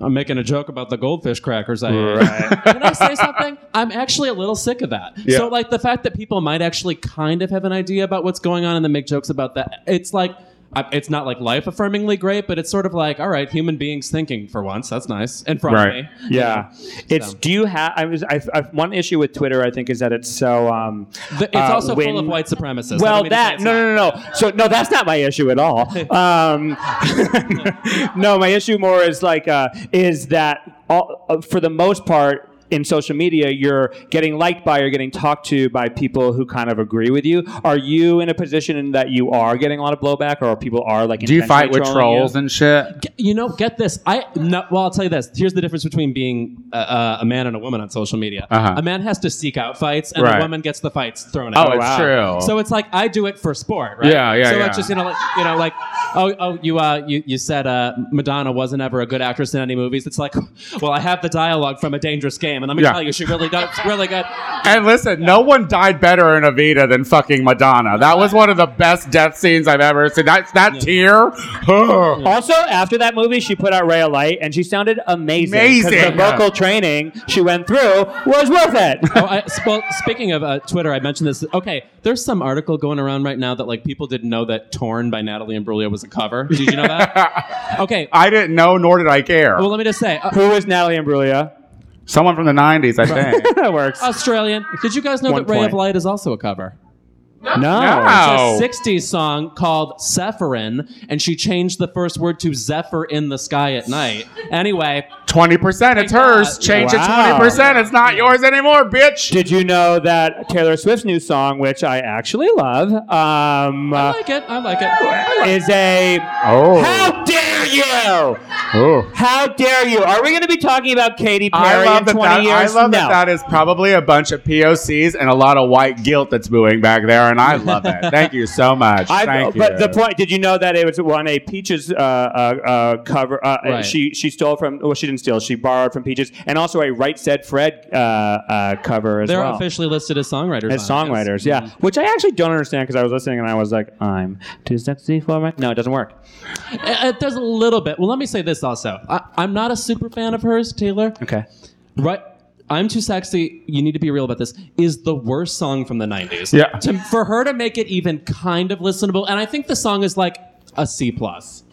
I'm making a joke about the goldfish crackers I ate. Right. (laughs) Can I say something? I'm actually a little sick of that. Yeah. So, like, the fact that people might actually kind of have an idea about what's going on and then make jokes about that, it's like, I- it's not like life affirmingly great, but it's sort of like, all right, human beings thinking for once. That's nice. In front Right. me. Yeah, it's. So. Do you have? I was. I, I, one issue with Twitter, I think, is that it's so. Um, The- it's uh, also full of white supremacists. Well, that no, no, no, no. So no, that's not my issue at all. (laughs) Um, (laughs) no, my issue more is like uh, is that all, uh, for the most part in social media, you're getting liked by or getting talked to by people who kind of agree with you. Are you in a position that you are getting a lot of blowback, or people are like? Do you fight with intentionally trolling you? trolls and shit? Get- You know, get this. I no, well, I'll tell you this. Here's the difference between being a, a, a man and a woman on social media. Uh-huh. A man has to seek out fights, and Right. a woman gets the fights thrown Oh, at. her. it's wow. true. So it's like I do it for sport, right? Yeah, yeah, So yeah. it's just you know, like you know, like oh, oh, you uh, you you said uh, Madonna wasn't ever a good actress in any movies. It's like, (laughs) well, I have the dialogue from A Dangerous Game, and let me Yeah. tell you, she really does really good. (laughs) And listen, no one died better in Evita than fucking Madonna. That was one of the best death scenes I've ever seen. That that tear. (laughs) Also, after that movie, she put out Ray of Light, and she sounded amazing. 'cause Amazing. The vocal training she went through was worth it. (laughs) oh, I, well, speaking of uh, Twitter, I mentioned this. Okay, there's some article going around right now that like people didn't know that "Torn" by Natalie Imbruglia was a cover. Did you know that? okay. I didn't know, nor did I care. Well, let me just say, uh, Who is Natalie Imbruglia? Someone from the '90s, I think. (laughs) that works. Australian. Did you guys know One that "Ray of. Light" is also a cover? No. No. It's a 60s song called Sepheryn, and she changed the first word to Zephyr in the sky at night. Anyway, Twenty percent. It's hers. God. Change it Wow. twenty percent. It's not yours anymore, bitch. Did you know that Taylor Swift's new song, which I actually love, um, I uh, like it. I like it. I like is a. Oh. How dare you! Oh. How dare you? Are we going to be talking about Katy Perry love in 20 that I love no. that. That is probably a bunch of POCs and a lot of white guilt that's booing back there, and I love it. Thank you so much. I, Thank but you. the point, did you know that it was on a Peaches uh, uh, uh, cover? Uh, Right. She she stole from, well, she didn't steal, she borrowed from Peaches, and also a Right Said Fred uh, uh, cover as They're well. officially listed as songwriters. As on it, yes. songwriters, yeah. Which I actually don't understand because I was listening and I was like, I'm too sexy for my. No, it doesn't work. It, it does a little bit. Well, let me say this also. I, I'm not a super fan of hers, Taylor. Okay. Right. I'm too sexy. You need to be real about this. Is the worst song from the '90s. Yeah. To, for her to make it even kind of listenable, and I think the song is like a C plus.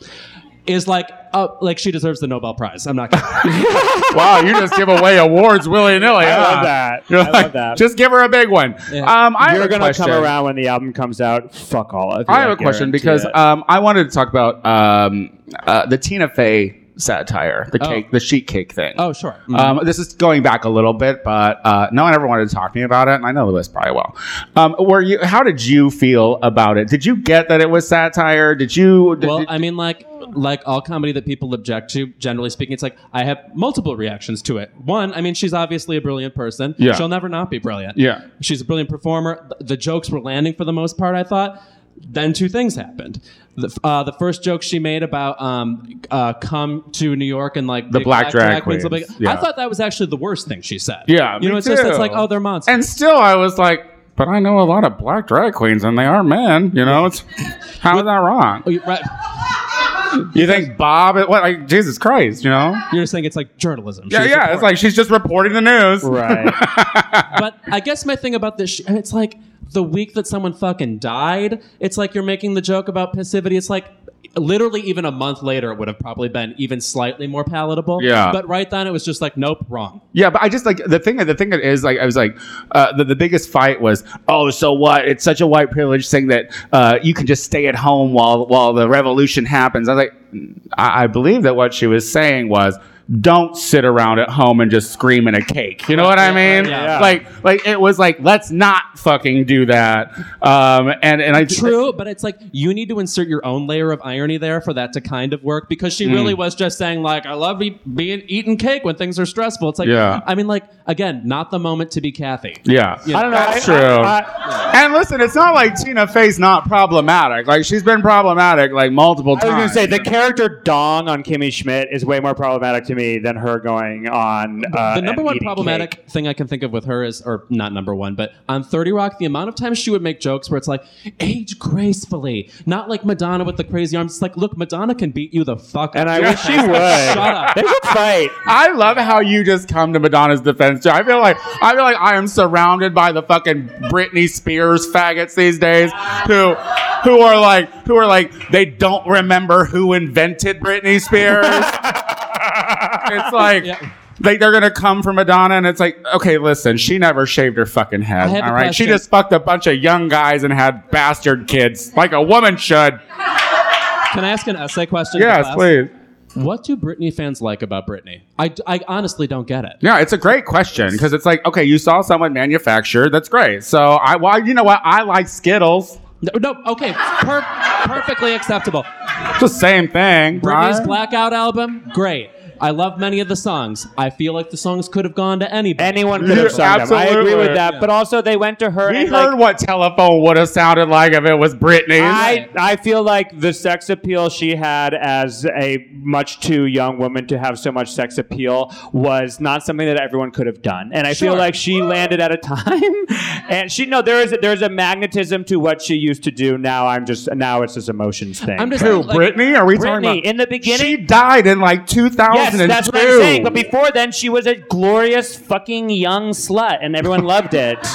Is like, uh, like she deserves the Nobel Prize. I'm not. kidding. (laughs) wow, you just give away awards willy nilly. I love that. You're I love that. Just give her a big one. Yeah. Um, I You're gonna come around when the album comes out. Fuck all of you. I have a question because um, I wanted to talk about um, uh, the Tina Fey satire, the Oh. cake, the sheet cake thing. oh, sure. Mhm. Um, this is going back a little bit, but uh, no one ever wanted to talk to me about it, and I know Lewis probably will. Um, were you? How did you feel about it? Did you get that it was satire? Did you? Did, well, did- I mean, like, like all comedy that people object to, generally speaking, it's like I have multiple reactions to it. One, I mean, she's obviously a brilliant person. Yeah. She'll never not be brilliant. Yeah. She's a brilliant performer. The, the jokes were landing for the most part, I thought. Then two things happened. The, uh, the first joke she made about um, uh, come to New York and like The big black drag will be- queens. Yeah. I thought that was actually the worst thing she said. Yeah, you know, me it's just it's like oh they're monsters. and still, I was like, but I know a lot of black drag queens, and they are men. You know, it's (laughs) how is that wrong? Oh, you- right. You think Bob? What? Like Jesus Christ? You know? You're saying it's like journalism. Yeah, She's yeah. It's like she's just reporting the news. Right. (laughs) but I guess my thing about this, sh- it's like the week that someone fucking died, it's like you're making the joke about passivity. It's like literally even a month later, it would have probably been even slightly more palatable. Yeah. But right then, it was just like, nope, wrong. Yeah, but I just like the thing. The thing that is like I was like uh, the the biggest fight was oh so what? It's such a white privilege thing that uh, you can just stay at home while while the revolution happens. I was like, I, I believe that what she was saying was. Don't sit around at home and just scream in a cake. You know what I mean? Yeah. Like, like it was like, let's not fucking do that. Um, and and I True, but it's like you need to insert your own layer of irony there for that to kind of work because she really was just saying like I love be- being eating cake when things are stressful. It's like Yeah. I mean like again, not the moment to be Kathy. Yeah, You I don't know. That's I- true. I- and listen, it's not like Tina Fey's not problematic. Like she's been problematic like multiple times. I was times. going to say the character Dong on Kimmy Schmidt is way more problematic to me than her going on. Uh, the number one problematic cake. thing I can think of with her is, or not number one, but on 30 Rock, the amount of times she would make jokes where it's like, age gracefully, not like Madonna with the crazy arms. It's like, look, Madonna can beat you the fuck And up. And I wish she would. Shut up. They should fight. I love how you just come to Madonna's defense. Too. I feel like I feel like I am surrounded by the fucking Britney Spears faggots these days who who are like who are like they don't remember who invented Britney Spears. (laughs) it's like Yeah. they, they're gonna come for Madonna, and it's like, okay, listen, she never shaved her fucking head. I have a All right, she just fucked a bunch of young guys and had bastard kids, like a woman should. Can I ask an essay question? Yes, please. What do Britney fans like about Britney? I, I honestly don't get it. Yeah, it's a great question because it's like, okay, you saw someone manufacture, that's great. So I, well, you know what? I like Skittles. No, no okay, per- perfectly acceptable. It's the same thing. Britney's right? Blackout album, great. I love many of the songs. I feel like the songs could have gone to anybody. Anyone could have sung them. I agree with that. Yeah. But also, they went to her. We and, heard like, what telephone would have sounded like if it was Britney. I, I feel like the sex appeal she had as a much too young woman to have so much sex appeal was not something that everyone could have done. And I feel like she landed at a time (laughs) and she no there is a, there's a magnetism to what she used to do. Now I'm just now it's this emotions thing. I'm just Who, like, Britney? Are we talking Brittany about? in the beginning She died in like 2000. Yes, that's what I'm saying. But before then, she was a glorious fucking young slut, and everyone loved it. (laughs)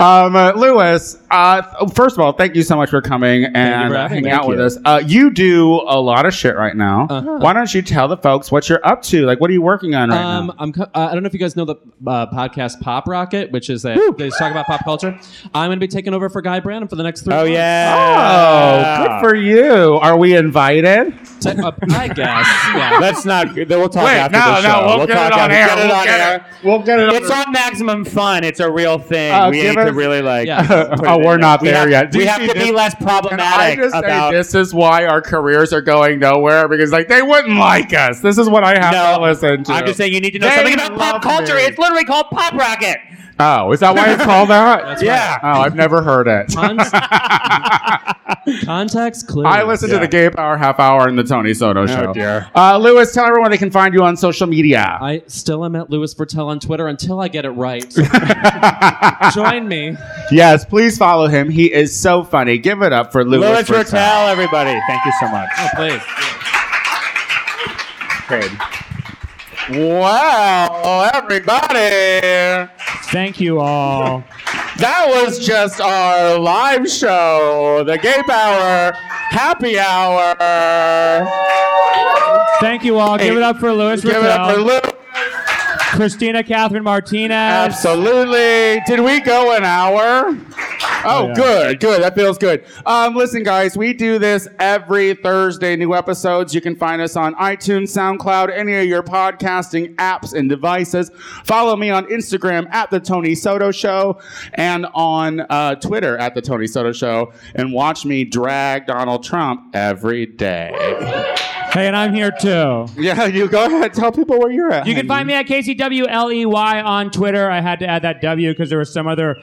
Um, uh, Lewis, uh, first of all, thank you so much for coming and for uh, hanging out Thank with us. Uh, you do a lot of shit right now. Uh-huh. Why don't you tell the folks what you're up to? Like, what are you working on right Um, now? I'm. co- Uh, I don't know if you guys know the uh, podcast Pop Rocket, which is a they talk about pop culture. I'm going to be taking over for Guy Branum for the next three. Oh months. yeah. Oh, good for you. Are we invited? Te- uh, I guess. (laughs) Yeah. Let's not. We'll talk Wait, after no, the show. no, we'll, get talk it on after- air. Get it we'll, on get air. It. we'll get it on It's on Maximum Fun. It's a real thing. Uh, we give need to really like. Yeah. (laughs) Oh, we're not We there have- yet. Do We have to this? be less Can I problematic just about. say this is why our careers are going nowhere because like they wouldn't like us. This is what I have No, to listen to. I'm just saying you need to know They something about pop culture. me. It's literally called Pop Rocket. Oh, is that why it's called that? (laughs) That's Yeah. Oh, I've never heard it. Con- (laughs) context clues. I listen to Yeah. the Gay Power Half Hour and the Tony Soto Show. dear. Uh, Lewis, tell everyone they can find you on social media. I still am at Louis Virtel on Twitter until I get it right. (laughs) Join me. yes, please follow him. He is so funny. Give it up for Lewis, Louis Virtel. Virtel, everybody. Thank you so much. Oh, please. Wow, everybody. Thank you all. That was just our live show, the Gay Power Happy Hour. Thank you all. Give it up for Louis Give it up for Lewis. Christina Catherine Martinez. Absolutely. Did we go an hour? Oh, yeah. good, good. That feels good. Um, listen, guys, we do this every Thursday. New episodes. You can find us on iTunes, SoundCloud, any of your podcasting apps and devices. Follow me on Instagram at the Tony Soto Show and on uh, Twitter at the Tony Soto Show, and watch me drag Donald Trump every day. Hey, and I'm here too. Yeah, you go ahead. Tell people where you're at. You can find me at KCWLEY on Twitter. I had to add that W because there was some other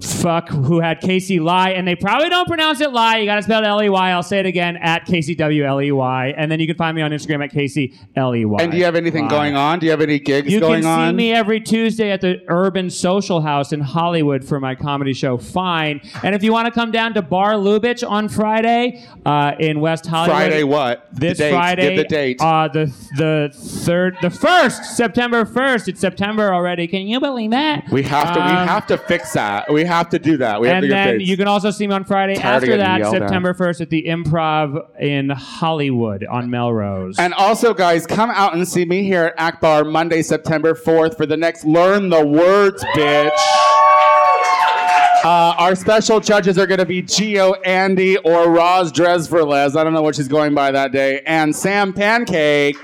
fuck who had Casey Lie, and they probably don't pronounce it Lie. You got to spell it L E Y. I'll say it again at Casey W L E Y, and then you can find me on Instagram at Casey L E Y. And do you have anything Lie. going on? Do you have any gigs You going can see on? me every Tuesday at the Urban Social House in Hollywood for my comedy show Fine. And if you want to come down to Bar Lubitsch on Friday uh, in West Hollywood, Friday what? This the. Friday, Give the date. Uh, the the third, the first September first. It's September already. Can you believe that? we have to. we Um, have to fix that. We have to do that. We have and then dates. you can also see me on Friday Tired of after getting that, yelled at. September 1st at the Improv in Hollywood on Melrose. And also, guys, come out and see me here at Akbar Monday, September 4th for the next Learn the Words, bitch. Uh, our special judges are going to be Geo Andy or Roz Dresverles. I don't know what she's going by that day. And Sam Pancake.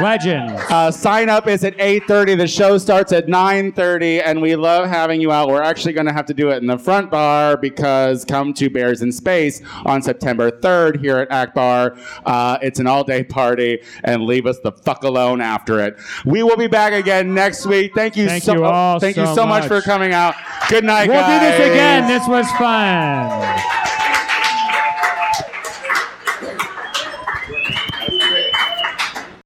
Legends. Uh, sign up is at 8.30. The show starts at 9.30, and we love having you out. We're actually going to have to do it in the front bar because come to Bears in Space on September 3rd here at Akbar. Uh, it's an all-day party, and leave us the fuck alone after it. We will be back again next week. Thank you Thank so you all Thank you so so much much. for coming out. Good night, We'll guys. do this again. This was fun.